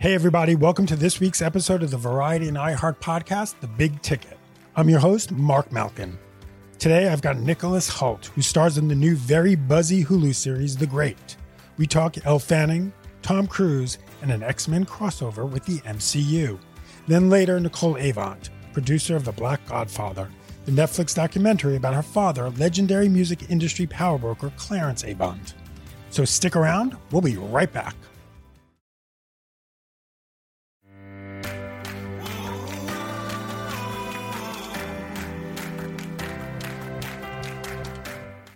Hey, everybody, welcome to this week's episode of the Variety and iHeart podcast, The Big Ticket. I'm your host, Marc Malkin. Today, I've got Nicholas Hoult, who stars in the new, very buzzy Hulu series, The Great. We talk Elle Fanning, Tom Cruise, and an X Men crossover with the MCU. Then later, Nicole Avant, producer of The Black Godfather, the Netflix documentary about her father, legendary music industry power broker Clarence Avant. So stick around, we'll be right back.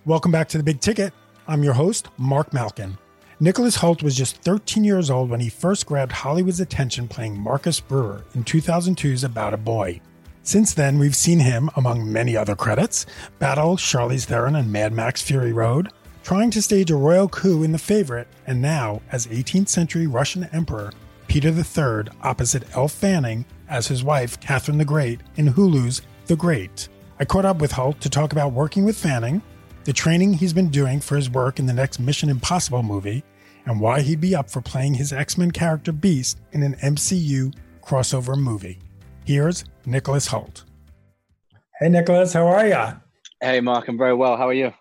Welcome back to the Big Ticket. I'm your host, Marc Malkin. Nicholas Hoult was just 13 years old when he first grabbed Hollywood's attention playing Marcus Brewer in 2002's About a Boy. Since then, we've seen him, among many other credits, battle Charlize Theron and Mad Max Fury Road, trying to stage a royal coup in The Favorite, and now as 18th century Russian Emperor Peter III opposite Elle Fanning as his wife, Catherine the Great, in Hulu's The Great. I caught up with Hoult to talk about working with Fanning, the training he's been doing for his work in the next Mission Impossible movie, and why he'd be up for playing his X Men character Beast in an MCU crossover movie. Here's Nicholas Hoult. Hey, Nicholas, how are you? Hey, Marc, I'm very well. How are you?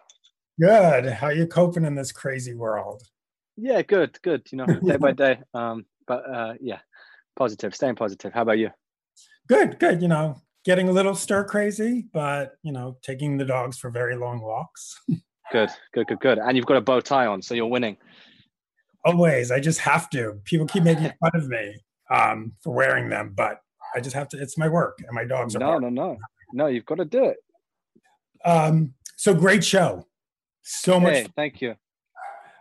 Good. How are you coping in this crazy world? Yeah, good, good. You know, day by day. Um, but uh, yeah, positive, staying positive. How about you? Good, good. You know, getting a little stir crazy, but you know, taking the dogs for very long walks. Good, good, good, good. And you've got a bow tie on, so you're winning. Always, I just have to. People keep making fun of me um, for wearing them, but I just have to. It's my work, and my dogs are. No, no, no, no. You've got to do it. Um, so great show. So much. Hey, thank you.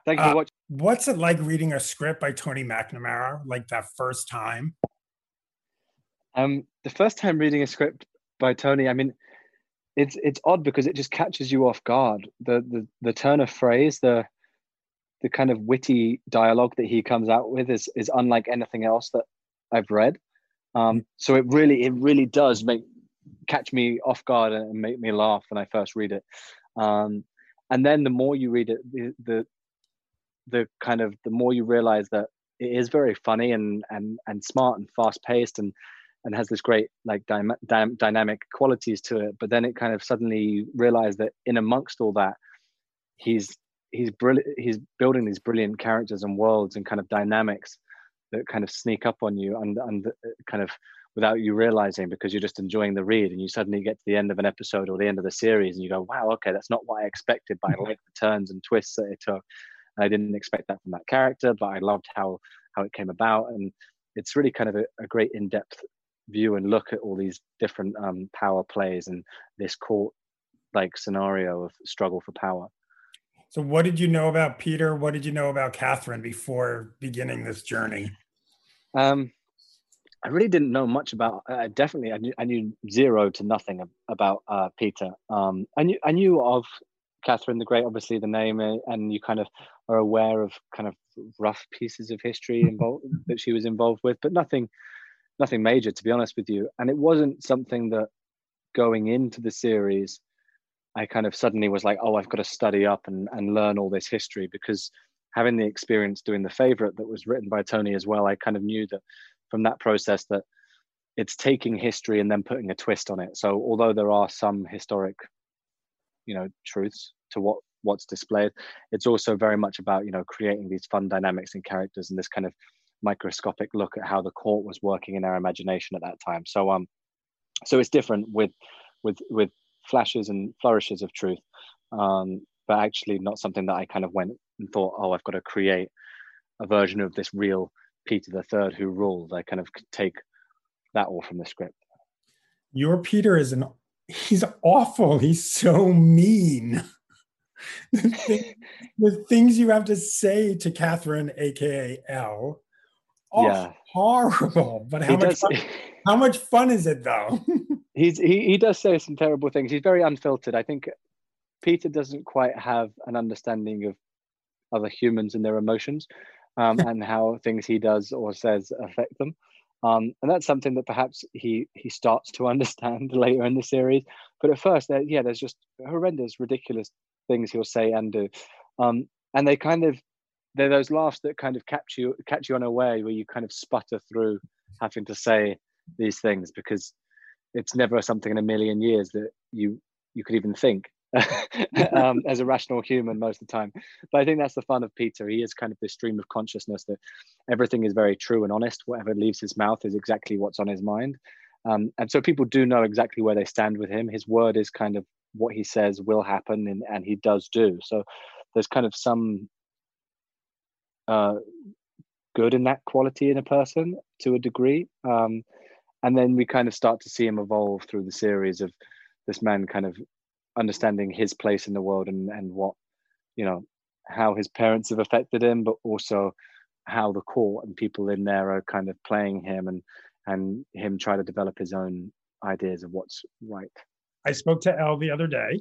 Thank you Uh, for watching. What's it like reading a script by Tony McNamara like that first time? Um, the first time reading a script by Tony, I mean, it's it's odd because it just catches you off guard. The the the turn of phrase, the the kind of witty dialogue that he comes out with is is unlike anything else that I've read. Um, so it really it really does make catch me off guard and make me laugh when I first read it. Um, and then the more you read it, the, the the kind of the more you realize that it is very funny and and and smart and fast paced and and has this great like dy- dy- dynamic qualities to it but then it kind of suddenly realized that in amongst all that he's he's brilliant he's building these brilliant characters and worlds and kind of dynamics that kind of sneak up on you and and uh, kind of without you realizing because you're just enjoying the read and you suddenly get to the end of an episode or the end of the series and you go wow okay that's not what i expected but i like the turns and twists that it took. I didn't expect that from that character but i loved how how it came about and it's really kind of a, a great in-depth view and look at all these different um, power plays and this court like scenario of struggle for power So, what did you know about Peter? What did you know about Catherine before beginning this journey? um, i really didn't know much about uh, definitely I knew, I knew zero to nothing about uh, peter um, I, knew, I knew of catherine the great obviously the name uh, and you kind of are aware of kind of rough pieces of history involved that she was involved with but nothing nothing major to be honest with you and it wasn't something that going into the series i kind of suddenly was like oh i've got to study up and, and learn all this history because having the experience doing the favorite that was written by tony as well i kind of knew that from that process that it's taking history and then putting a twist on it. So although there are some historic, you know, truths to what what's displayed, it's also very much about you know creating these fun dynamics and characters and this kind of microscopic look at how the court was working in our imagination at that time. So um, so it's different with with with flashes and flourishes of truth, um, but actually not something that I kind of went and thought, oh, I've got to create a version of this real Peter the Third who ruled. I kind of take that all from the script. Your Peter is an he's awful. He's so mean. the, thing, the, things you have to say to Catherine, aka Elle, oh, yeah. horrible. But how he much does, fun, how much fun is it though? he's he, he does say some terrible things. He's very unfiltered. I think Peter doesn't quite have an understanding of other humans and their emotions um, and how things he does or says affect them. Um, and that's something that perhaps he he starts to understand later in the series. But at first, yeah, there's just horrendous, ridiculous things he'll say and do, um, and they kind of they're those laughs that kind of catch you catch you on a way where you kind of sputter through having to say these things because it's never something in a million years that you you could even think um, as a rational human most of the time. But I think that's the fun of Peter. He is kind of this stream of consciousness that everything is very true and honest. Whatever leaves his mouth is exactly what's on his mind. Um, and so people do know exactly where they stand with him. His word is kind of what he says will happen, and, and he does do. So there's kind of some uh, good in that quality in a person to a degree. Um, and then we kind of start to see him evolve through the series of this man kind of understanding his place in the world and and what you know how his parents have affected him but also how the court and people in there are kind of playing him and and him try to develop his own ideas of what's right i spoke to Elle the other day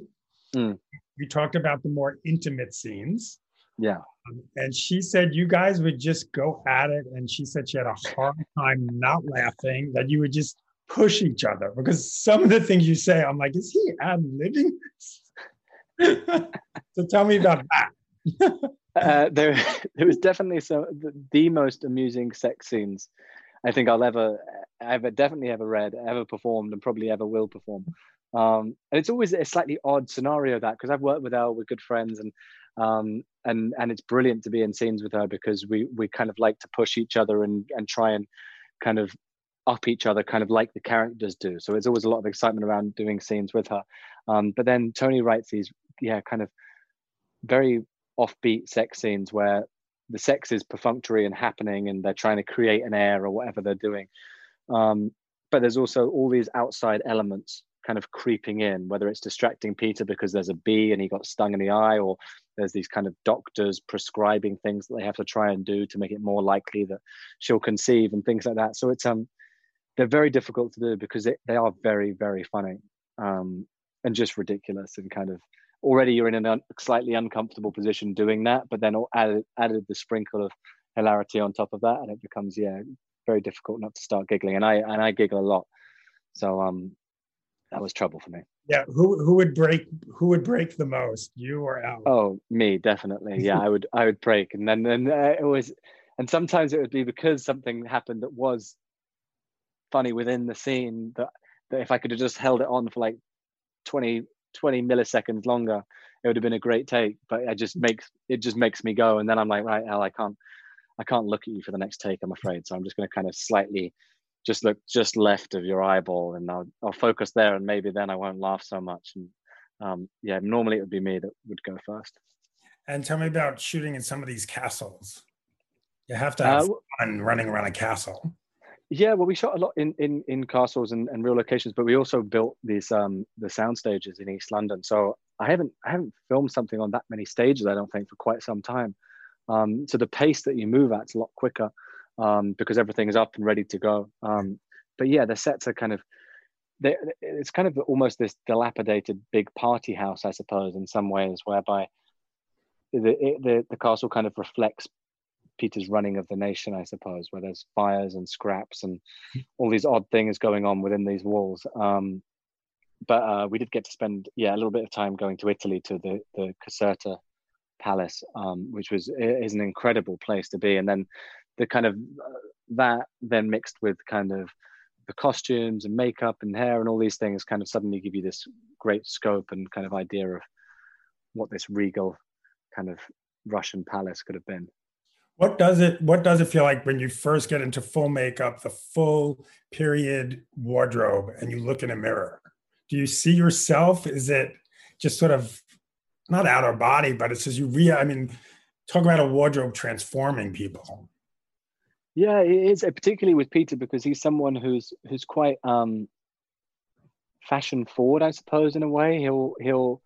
mm. we talked about the more intimate scenes yeah um, and she said you guys would just go at it and she said she had a hard time not laughing that you would just push each other because some of the things you say, I'm like, is he ad living? so tell me about that. uh, there, there was definitely some the, the, most amusing sex scenes I think I'll ever, ever definitely ever read, ever performed, and probably ever will perform. Um, and it's always a slightly odd scenario that because I've worked with Elle, we're good friends, and um, and and it's brilliant to be in scenes with her because we we kind of like to push each other and and try and kind of up each other kind of like the characters do. So it's always a lot of excitement around doing scenes with her. Um, but then tony writes these yeah kind of very offbeat sex scenes where the sex is perfunctory and happening and they're trying to create an air or whatever they're doing. Um, but there's also all these outside elements kind of creeping in whether it's distracting peter because there's a bee and he got stung in the eye or there's these kind of doctors prescribing things that they have to try and do to make it more likely that she'll conceive and things like that. So it's um they're very difficult to do because they, they are very very funny um, and just ridiculous and kind of already you're in a un- slightly uncomfortable position doing that but then added, added the sprinkle of hilarity on top of that and it becomes yeah very difficult not to start giggling. And i and i giggle a lot. So um that was trouble for me. Yeah who who would break who would break the most you or Elle? Oh me definitely. Yeah i would i would break. And then then uh, it was and sometimes it would be because something happened that was funny within the scene that, that if I could have just held it on for like 20, 20 milliseconds longer, it would have been a great take. But it just makes it just makes me go, and then I'm like, right, Elle, I can't, I can't look at you for the next take. I'm afraid, so I'm just going to kind of slightly just look just left of your eyeball, and I'll I'll focus there, and maybe then I won't laugh so much. And um, yeah, normally it would be me that would go first. And tell me about shooting in some of these castles. You have to have uh, fun running around a castle. Yeah, well, we shot a lot in in, in castles and, and real locations, but we also built these um the sound stages in East London. So I haven't I haven't filmed something on that many stages. I don't think for quite some time. Um, so the pace that you move at's a lot quicker um, because everything is up and ready to go. Um, but yeah, the sets are kind of they, it's kind of almost this dilapidated big party house, I suppose, in some ways, whereby the, the the castle kind of reflects Peter's running of the nation, I suppose, where there's fires and scraps and all these odd things going on within these walls. Um, but uh, we did get to spend, yeah, a little bit of time going to Italy to the the Caserta Palace, um, which was is an incredible place to be. And then the kind of uh, that then mixed with kind of the costumes and makeup and hair and all these things kind of suddenly give you this great scope and kind of idea of what this regal kind of Russian palace could have been. What does it what does it feel like when you first get into full makeup, the full period wardrobe and you look in a mirror? Do you see yourself? Is it just sort of not out of body, but it's as you re I mean, talk about a wardrobe transforming people. Yeah, it is particularly with Peter because he's someone who's who's quite um fashion forward, I suppose, in a way. He'll he'll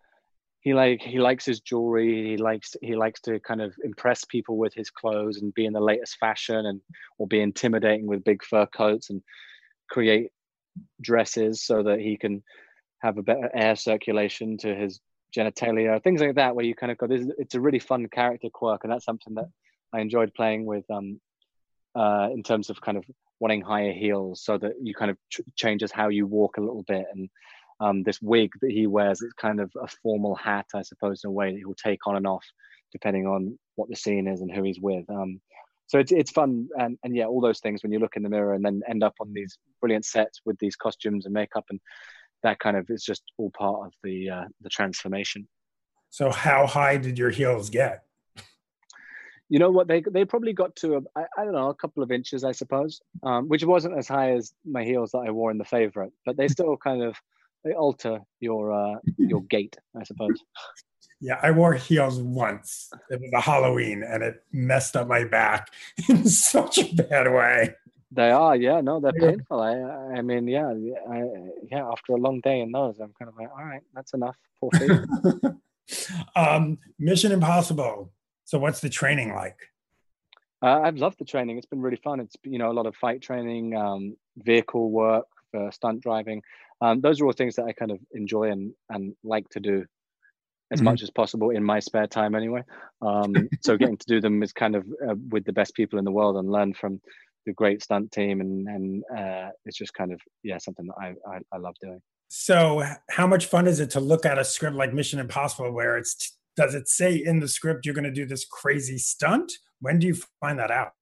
he like he likes his jewelry he likes he likes to kind of impress people with his clothes and be in the latest fashion and or be intimidating with big fur coats and create dresses so that he can have a better air circulation to his genitalia things like that where you kind of go this it's a really fun character quirk and that's something that i enjoyed playing with um uh in terms of kind of wanting higher heels so that you kind of ch- changes how you walk a little bit and um, this wig that he wears. It's kind of a formal hat, I suppose, in a way that he'll take on and off depending on what the scene is and who he's with. Um, so it's it's fun and, and yeah, all those things when you look in the mirror and then end up on these brilliant sets with these costumes and makeup and that kind of is just all part of the uh, the transformation. So how high did your heels get? You know what they they probably got to a, I, I don't know a couple of inches I suppose, um, which wasn't as high as my heels that I wore in the favorite, but they still kind of they alter your uh, your gait, I suppose. Yeah, I wore heels once. It was a Halloween, and it messed up my back in such a bad way. They are, yeah. No, they're yeah. painful. I, I mean, yeah, I, yeah. After a long day in those, I'm kind of like, all right, that's enough. Poor um, Mission Impossible. So, what's the training like? Uh, I've loved the training. It's been really fun. It's you know a lot of fight training, um, vehicle work for stunt driving um, those are all things that I kind of enjoy and and like to do as mm-hmm. much as possible in my spare time anyway. Um, so getting to do them is kind of uh, with the best people in the world and learn from the great stunt team and and uh, it's just kind of yeah something that I, I, I love doing. So how much fun is it to look at a script like Mission Impossible where it's does it say in the script you're going to do this crazy stunt? When do you find that out?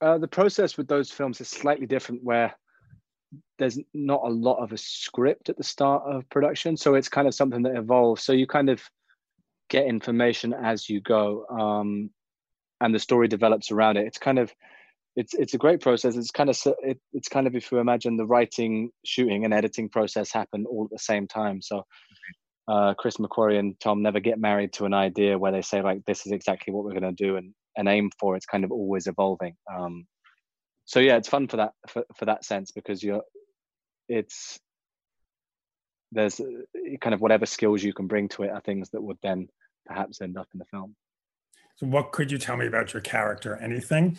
Uh, the process with those films is slightly different where there's not a lot of a script at the start of production. So it's kind of something that evolves. So you kind of get information as you go um, and the story develops around it. It's kind of it's it's a great process. It's kind of it, it's kind of if you imagine the writing shooting and editing process happen all at the same time. So uh, chris mcquarrie and tom never get married to an idea where they say like this is exactly what we're going to do and, and aim for. It's kind of always evolving. Um, so yeah it's fun for that for, for that sense because you're it's there's uh, kind of whatever skills you can bring to it are things that would then perhaps end up in the film. So what could you tell me about your character? Anything?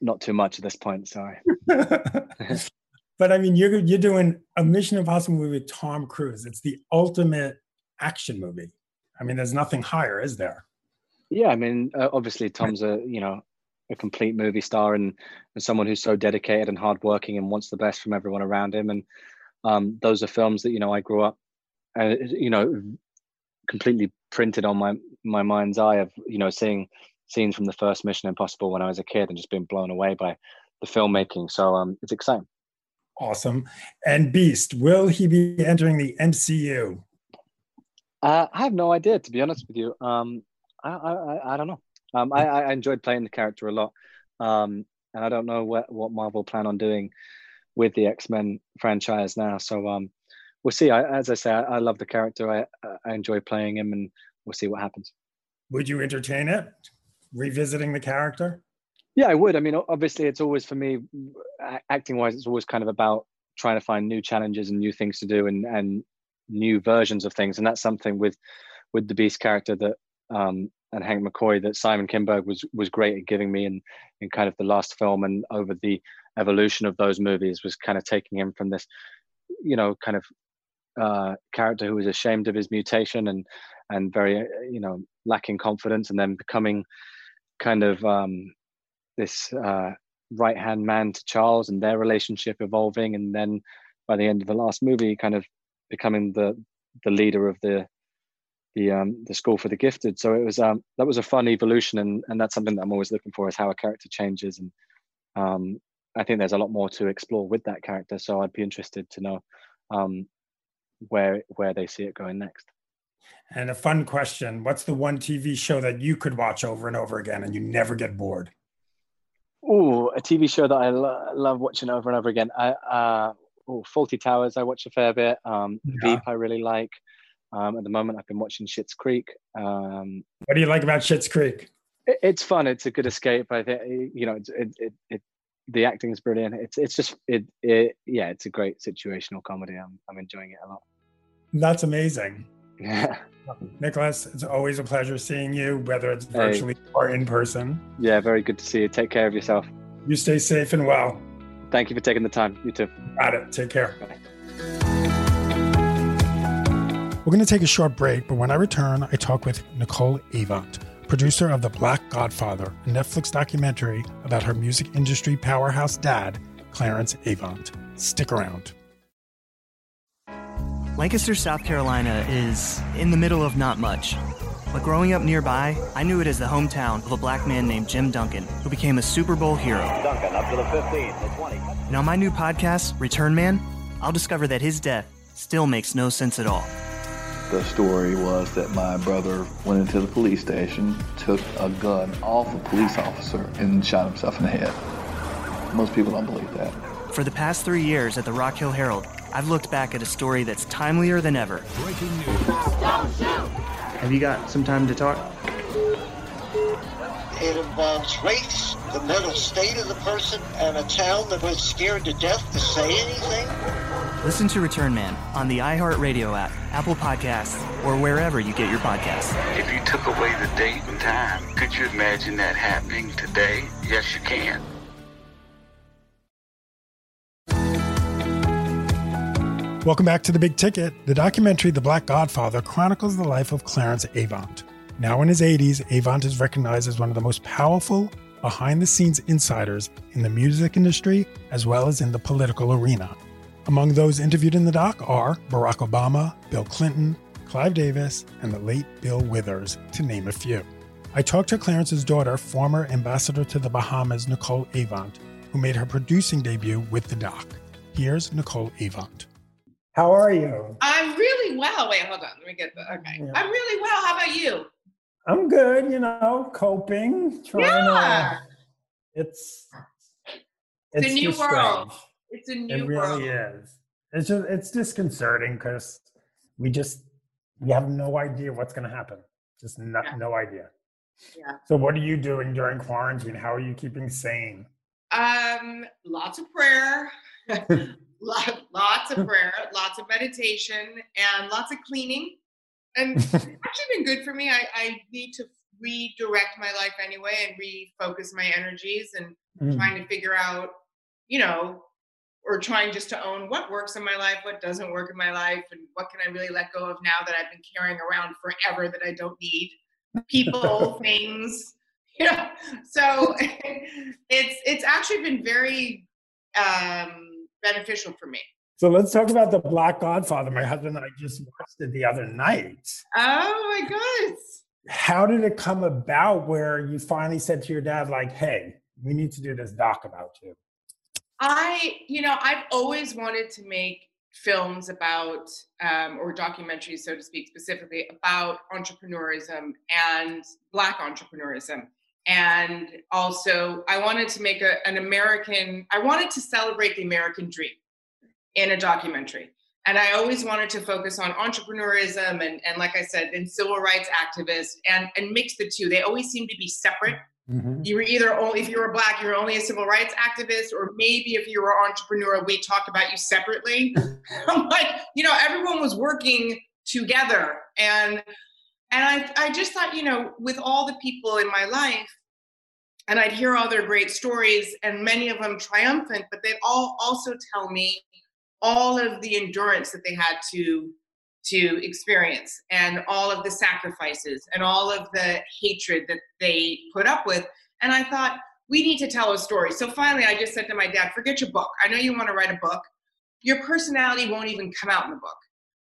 Not too much at this point sorry but i mean you're you're doing a mission impossible movie with tom cruise it's the ultimate action movie i mean there's nothing higher is there yeah i mean uh, obviously tom's a you know a complete movie star and, and someone who's so dedicated and hardworking and wants the best from everyone around him. And um, those are films that you know I grew up, uh, you know, completely printed on my my mind's eye of you know seeing scenes from the first Mission Impossible when I was a kid and just being blown away by the filmmaking. So um, it's exciting. Awesome. And Beast, will he be entering the MCU? Uh, I have no idea, to be honest with you. Um, I, I, I don't know. Um, I, I enjoyed playing the character a lot, um, and I don't know what what Marvel plan on doing with the X Men franchise now. So um, we'll see. I, as I say, I, I, love the character. I I enjoy playing him, and we'll see what happens. Would you entertain it, revisiting the character? Yeah, I would. I mean, obviously, it's always for me, acting wise, it's always kind of about trying to find new challenges and new things to do, and and new versions of things, and that's something with with the Beast character that um, and Hank McCoy that Simon Kinberg was was great at giving me in in kind of the last film and over the evolution of those movies was kind of taking him from this, you know, kind of uh, character who was ashamed of his mutation and and very you know lacking confidence and then becoming kind of um, this uh, right hand man to Charles and their relationship evolving and then by the end of the last movie kind of becoming the the leader of the the um, the school for the gifted. So it was um, that was a fun evolution, and and that's something that I'm always looking for is how a character changes, and um, I think there's a lot more to explore with that character. So I'd be interested to know um, where where they see it going next. And a fun question: What's the one TV show that you could watch over and over again and you never get bored? Oh, a TV show that I lo- love watching over and over again. I, uh, oh, Fawlty Towers. I watch a fair bit. Um, Yeah. Veep. I really like. Um, at the moment, I've been watching Schitt's Creek. Um, What do you like about Schitt's Creek? it- it's fun. It's a good escape. I think you know, it, it, it, the acting is brilliant. It's it's just it, it yeah, it's a great situational comedy. I'm I'm enjoying it a lot. That's amazing. Yeah, Nicholas, it's always a pleasure seeing you, whether it's Hey. virtually or in person. yeah, very good to see you. Take care of yourself. You stay safe and well. Thank you for taking the time. You too. Got it. Take care. Bye. We're going to take a short break, but when I return, I talk with Nicole Avant, producer of The Black Godfather, a Netflix documentary about her music industry powerhouse dad, Clarence Avant. Stick around. Lancaster, South Carolina is in the middle of not much. But growing up nearby, I knew it as the hometown of a black man named Jim Duncan, who became a Super Bowl hero. Duncan up to the 15, the 20. And on my new podcast, Return Man, I'll discover that his death still makes no sense at all. The story was that my brother went into the police station, took a gun off a police officer, and shot himself in the head. Most people don't believe that. For the past three years at the Rock Hill Herald, I've looked back at a story that's timelier than ever. Have you got some time to talk? It involves race, the mental state of the person, and a town that was scared to death to say anything. Listen to Return Man on the iHeartRadio app, Apple Podcasts, or wherever you get your podcasts. If you took away the date and time, could you imagine that happening today? Yes, you can. Welcome back to The Big Ticket. The documentary The Black Godfather chronicles the life of Clarence Avant. Now in his 80s, Avant is recognized as one of the most powerful behind the scenes insiders in the music industry as well as in the political arena. Among those interviewed in the doc are Barack Obama, Bill Clinton, Clive Davis, and the late Bill Withers, to name a few. I talked to Clarence's daughter, former ambassador to the Bahamas, Nicole Avant, who made her producing debut with the doc. Here's Nicole Avant. How are you? I'm really well. Wait, hold on. Let me get the. Okay. Yeah. I'm really well. How about you? I'm good, you know, coping, trying Yeah. to. It's It's a new world. strange. It's a new world. It really world. is. It's just it's disconcerting because we just we have no idea what's going to happen. Just no, Yeah. no idea. Yeah. So what are you doing during quarantine? How are you keeping sane? Um, lots of prayer, lots of prayer, lots of meditation, and lots of cleaning. And it's actually been good for me. I, I need to redirect my life anyway and refocus my energies and Mm. trying to figure out, you know, or trying just to own what works in my life, what doesn't work in my life, and what can I really let go of now that I've been carrying around forever that I don't need. People, things, you know. So it's it's actually been very um, beneficial for me. So let's talk about the Black Godfather. My husband and I just watched it the other night. Oh my goodness. How did it come about where you finally said to your dad, like, "Hey, we need to do this doc about you"? I, you know, I've always wanted to make films about, um, or documentaries, so to speak, specifically about entrepreneurism and Black entrepreneurism. And also, I wanted to make a, an American, I wanted to celebrate the American dream in a documentary. And I always wanted to focus on entrepreneurism and, and like I said, and civil rights activists and, and mix the two. They always seem to be separate mm-hmm. you were either only if you were black you were only a civil rights activist or maybe if you were an entrepreneur we talked about you separately i'm like you know everyone was working together and and i i just thought you know with all the people in my life and i'd hear all their great stories and many of them triumphant but they'd all also tell me all of the endurance that they had to to experience and all of the sacrifices and all of the hatred that they put up with. And I thought, we need to tell a story. So finally, I just said to my dad, forget your book. I know you want to write a book. Your personality won't even come out in the book.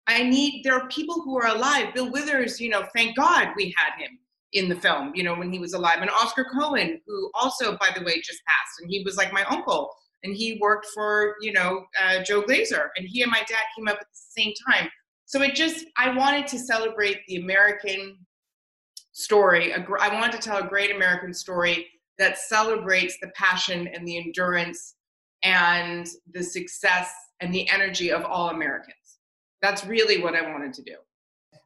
I need, there are people who are alive. Bill Withers, you know, thank God we had him in the film, you know, when he was alive. And Oscar Cohen, who also, by the way, just passed. And he was like my uncle. and he worked for you know uh, Joe Glaser, and he and my dad came up at the same time. So it just I wanted to celebrate the American story. I wanted to tell a great American story that celebrates the passion and the endurance and the success and the energy of all Americans. That's really what I wanted to do.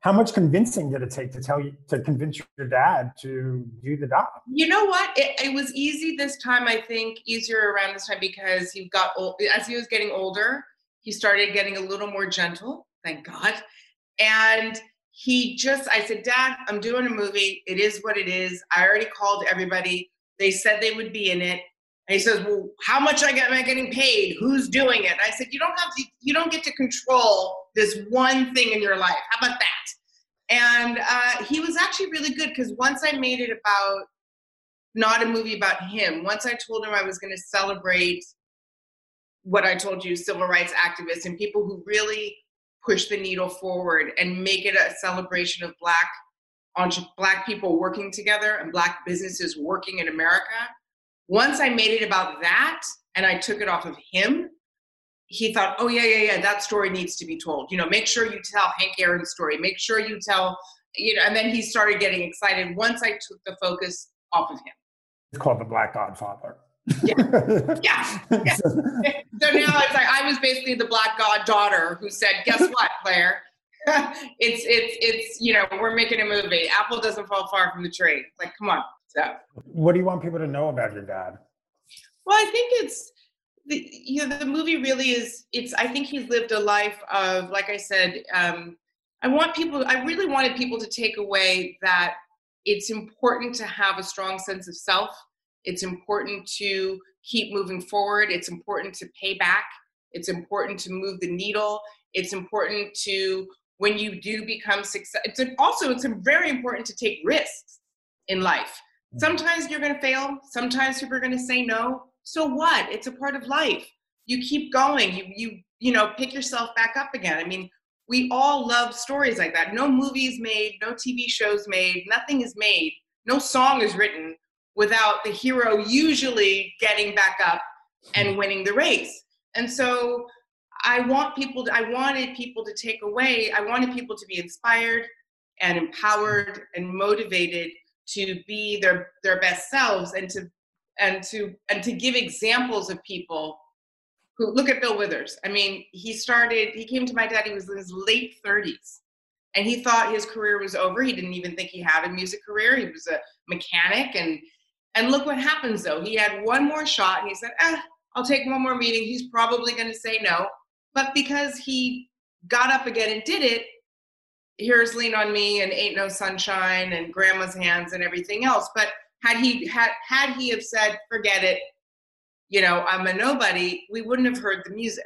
How much convincing did it take to tell you to convince your dad to do the doc? You know what? It, it was easy this time. I think easier around this time because he got old. As he was getting older, he started getting a little more gentle. Thank God. And he just, I said, Dad, I'm doing a movie. It is what it is. I already called everybody. They said they would be in it. And he says, "Well, how much I get, am I getting paid? Who's doing it?" And I said, "You don't have to. You don't get to control this one thing in your life. How about that?" And uh, he was actually really good because once I made it about not a movie about him, once I told him I was going to celebrate what I told you, civil rights activists and people who really push the needle forward and make it a celebration of black black people working together and black businesses working in America once I made it about that and I took it off of him, he thought, oh, yeah, yeah, yeah, that story needs to be told. You know, make sure you tell Hank Aaron's story. Make sure you tell, you know, and then he started getting excited once I took the focus off of him. It's called The Black Godfather. Yeah. yeah. yeah. So now it's like I was basically the black goddaughter who said, guess what, Claire? it's it's it's you know, we're making a movie. Apple doesn't fall far from the tree. Like, come on. So, what do you want people to know about your dad? Well, I think it's the you know the movie really is. It's I think he's lived a life of like I said. Um, I want people. I really wanted people to take away that it's important to have a strong sense of self. It's important to keep moving forward. It's important to pay back. It's important to move the needle. It's important to when you do become success. It's also it's very important to take risks in life Mm-hmm. Sometimes you're going to fail. Sometimes people are going to say no. So what? It's a part of life. You keep going. You you you know pick yourself back up again. I mean, we all love stories like that. No movies made, no TV shows made, nothing is made, no song is written without the hero usually getting back up and winning the race. And so I want people to, I wanted people to take away, I wanted people to be inspired and empowered and motivated to be their their best selves and to and to and to give examples of people who look at Bill Withers. I mean, he started he came to my dad he was in his late 30s and he thought his career was over. He didn't even think he had a music career. He was a mechanic and and look what happens though. He had one more shot and he said, "Eh, I'll take one more meeting. He's probably going to say no." But because he got up again and did it, here's lean on me and ain't no sunshine and grandma's hands and everything else but had he had had he have said forget it you know i'm a nobody we wouldn't have heard the music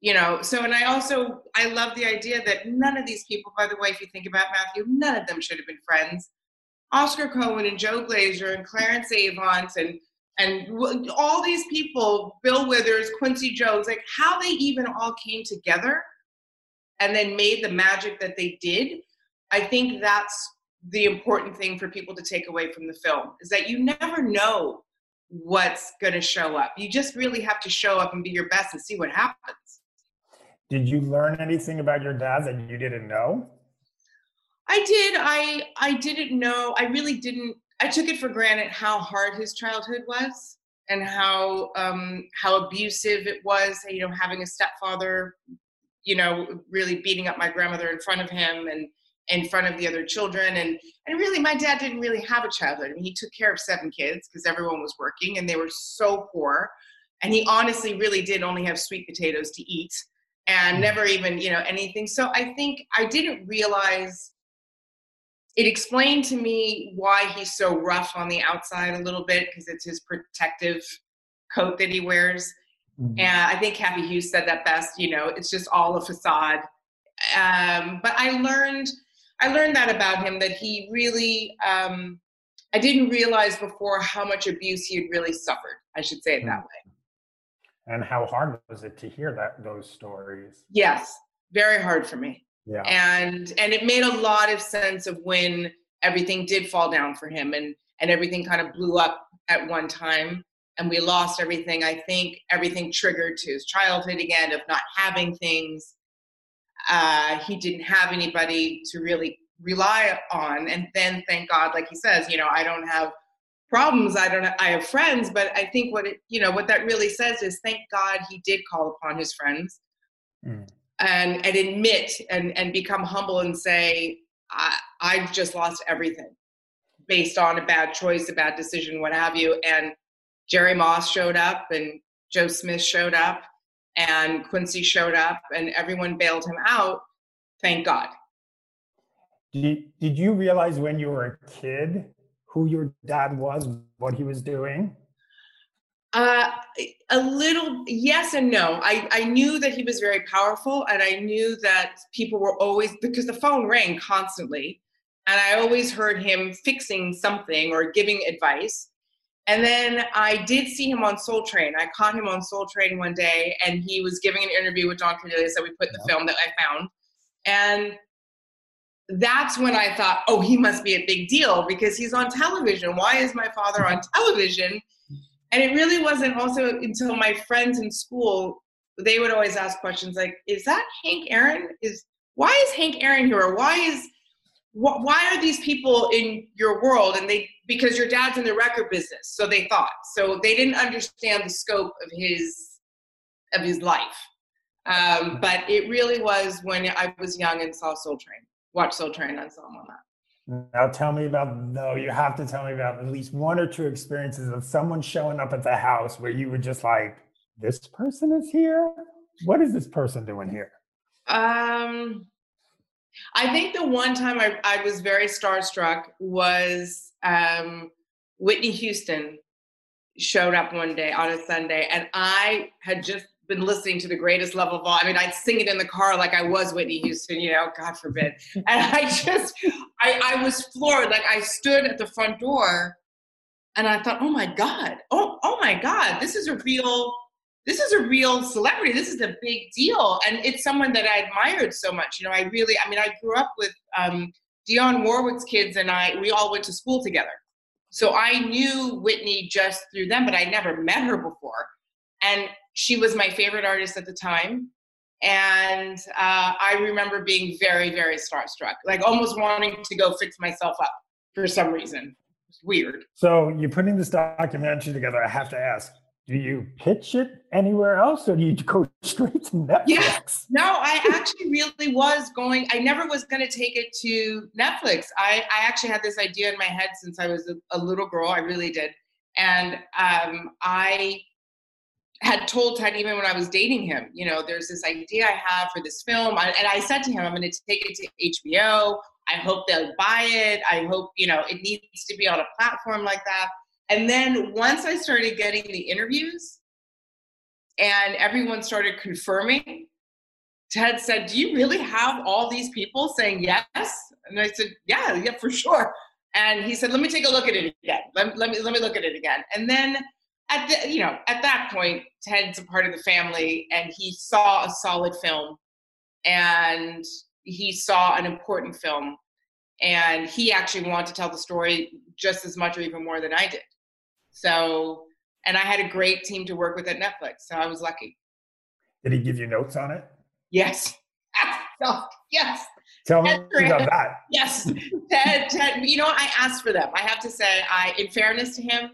you know? So and i also i love the idea that none of these people by the way if you think about matthew none of them should have been friends. Oscar cohen and joe glaser and clarence avant and and all these people bill withers quincy jones like how they even all came together and then made the magic that they did, I think that's the important thing for people to take away from the film is that you never know what's going to show up. You just really have to show up and be your best and see what happens. Did you learn anything about your dad that you didn't know? I did. I I didn't know. I really didn't. I took it for granted how hard his childhood was and how um, how abusive it was. You know, having a stepfather you know, really beating up my grandmother in front of him and in front of the other children. And and really, my dad didn't really have a childhood. I mean, he took care of seven kids because everyone was working, and they were so poor. And he honestly really did only have sweet potatoes to eat, and mm. never even you know anything. So I think I didn't realize. It explained to me why he's so rough on the outside a little bit because it's his protective coat that he wears Mm-hmm. And I think Cathy Hughes said that best. You know, it's just all a facade. Um, but I learned, I learned that about him that he really. Um, I didn't realize before how much abuse he had really suffered. I should say it that way. And how hard was it to hear that those stories? Yes, very hard for me. Yeah. And and it made a lot of sense of when everything did fall down for him and and everything kind of blew up at one time and we lost everything, I think everything triggered to his childhood again of not having things. Uh, he didn't have anybody to really rely on. And then, thank God, like he says, you know, I don't have problems. I don't. I have friends, but I think what it, you know, what that really says is, thank God he did call upon his friends, mm. and and admit and and become humble and say, I, I've just lost everything based on a bad choice, a bad decision, what have you. And Jerry Moss showed up and Joe Smith showed up and Quincy showed up and everyone bailed him out. Thank God. Did, did you realize when you were a kid who your dad was, what he was doing? Uh, a little yes and no. I, I knew that he was very powerful and I knew that people were always, because the phone rang constantly and I always heard him fixing something or giving advice. And then I did see him on Soul Train. I caught him on Soul Train one day, and he was giving an interview with Don Cornelius that we put in the film that I found. And that's when I thought, oh, he must be a big deal because he's on television. Why is my father on television? And it really wasn't also until my friends in school, they would always ask questions like, is that Hank Aaron? Is why is Hank Aaron here? Or why is why are these people in your world and they because your dad's in the record business so they thought. So they didn't understand the scope of his of his life. Um, but it really was when i was young and saw soul train watched soul train and saw him on that. Now tell me about no you have to tell me about at least one or two experiences of someone showing up at the house where you were just like this person is here? What is this person doing here? Um I think the one time I, I was very starstruck was um, Whitney Houston showed up one day on a Sunday, and I had just been listening to the greatest love of all. I mean, I'd sing it in the car like I was Whitney Houston, you know, God forbid. And I just, I, I was floored. Like I stood at the front door and I thought, oh my God, oh, oh my God, this is a real this is a real celebrity. This is a big deal. And it's someone that I admired so much. You know, I really, I mean, I grew up with um, Dionne Warwick's kids and I, we all went to school together. So I knew Whitney just through them, but I never met her before. And she was my favorite artist at the time. And uh, I remember being very, very starstruck, like almost wanting to go fix myself up for some reason. It's weird. So you're putting this documentary together. I have to ask, do you pitch it anywhere else or do you go straight to Netflix? Yeah. No, I actually really was going, I never was going to take it to Netflix. I, I actually had this idea in my head since I was a, a little girl. I really did. And um, I had told Ted even when I was dating him, you know, there's this idea I have for this film. I, and I said to him, I'm going to take it to HBO. I hope they'll buy it. I hope, you know, it needs to be on a platform like that. And then once I started getting the interviews and everyone started confirming, Ted said, Do you really have all these people saying yes? And I said, Yeah, yeah, for sure. And he said, Let me take a look at it again. Let, let me let me look at it again. And then at the, you know, at that point, Ted's a part of the family and he saw a solid film and he saw an important film and he actually wanted to tell the story just as much or even more than I did. So, and I had a great team to work with at Netflix. So I was lucky. Did he give you notes on it? Yes. yes. Tell me about that. Yes. Ted, Ted, you know, I asked for them. I have to say, I, in fairness to him,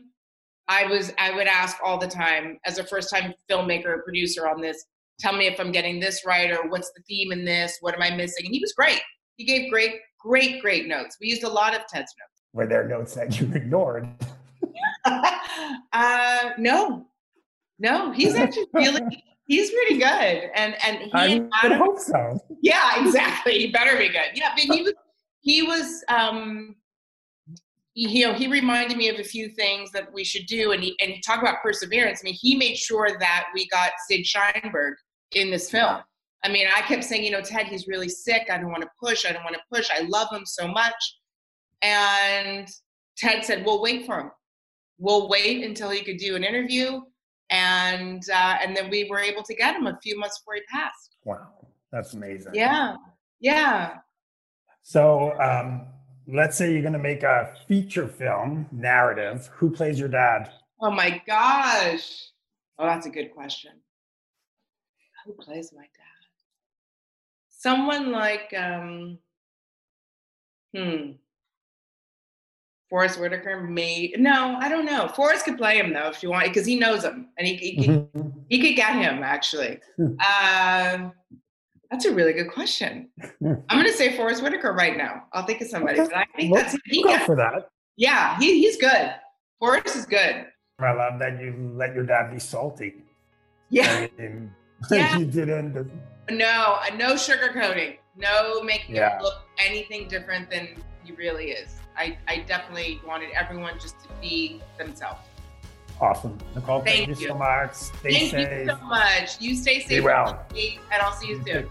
I was, I would ask all the time as a first time filmmaker, producer on this, tell me if I'm getting this right or what's the theme in this? What am I missing? And he was great. He gave great, great, great notes. We used a lot of Ted's notes. Were there notes that you ignored? uh, no, no, he's actually really, he's pretty good. And and he I and Adam, hope so. Yeah, exactly. He better be good. Yeah, but he was he was um you know he reminded me of a few things that we should do. And he and he talked about perseverance. I mean he made sure that we got sid sheinberg in this film. I mean i kept saying you know ted he's really sick. I don't want to push. I don't want to push. I love him so much. And ted said well wait for him we'll wait until he could do an interview and uh, and then we were able to get him a few months before he passed wow that's amazing yeah yeah so um, let's say you're going to make a feature film narrative who plays your dad Oh my gosh. Oh, that's a good question. Who plays my dad? Someone like um hmm. Forest Whitaker may no, I don't know. Forest could play him though if you want, because he knows him and he he, could, he could get him actually. Um, that's a really good question. I'm gonna say Forest Whitaker right now. I'll think of somebody, but I think Well, that's he go for that. yeah, he, he's good. Forest is good. I love that you let your dad be salty. Yeah. And Yeah. you didn't. No, uh, no sugarcoating. No making Yeah. him look anything different than he really is. I, I definitely wanted everyone just to be themselves. Awesome. Nicole, thank, Thank you, you. so much. Stay Thank safe. you so much. You stay safe, Be well. and I'll see you soon.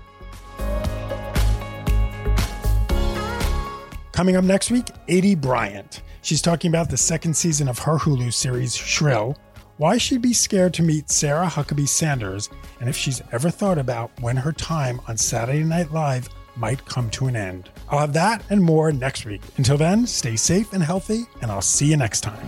Coming up next week, Aidy Bryant. She's talking about the second season of her Hulu series, Shrill, why she'd be scared to meet Sarah Huckabee Sanders, and if she's ever thought about when her time on Saturday Night Live might come to an end. I'll have that and more next week. Until then, stay safe and healthy, and I'll see you next time.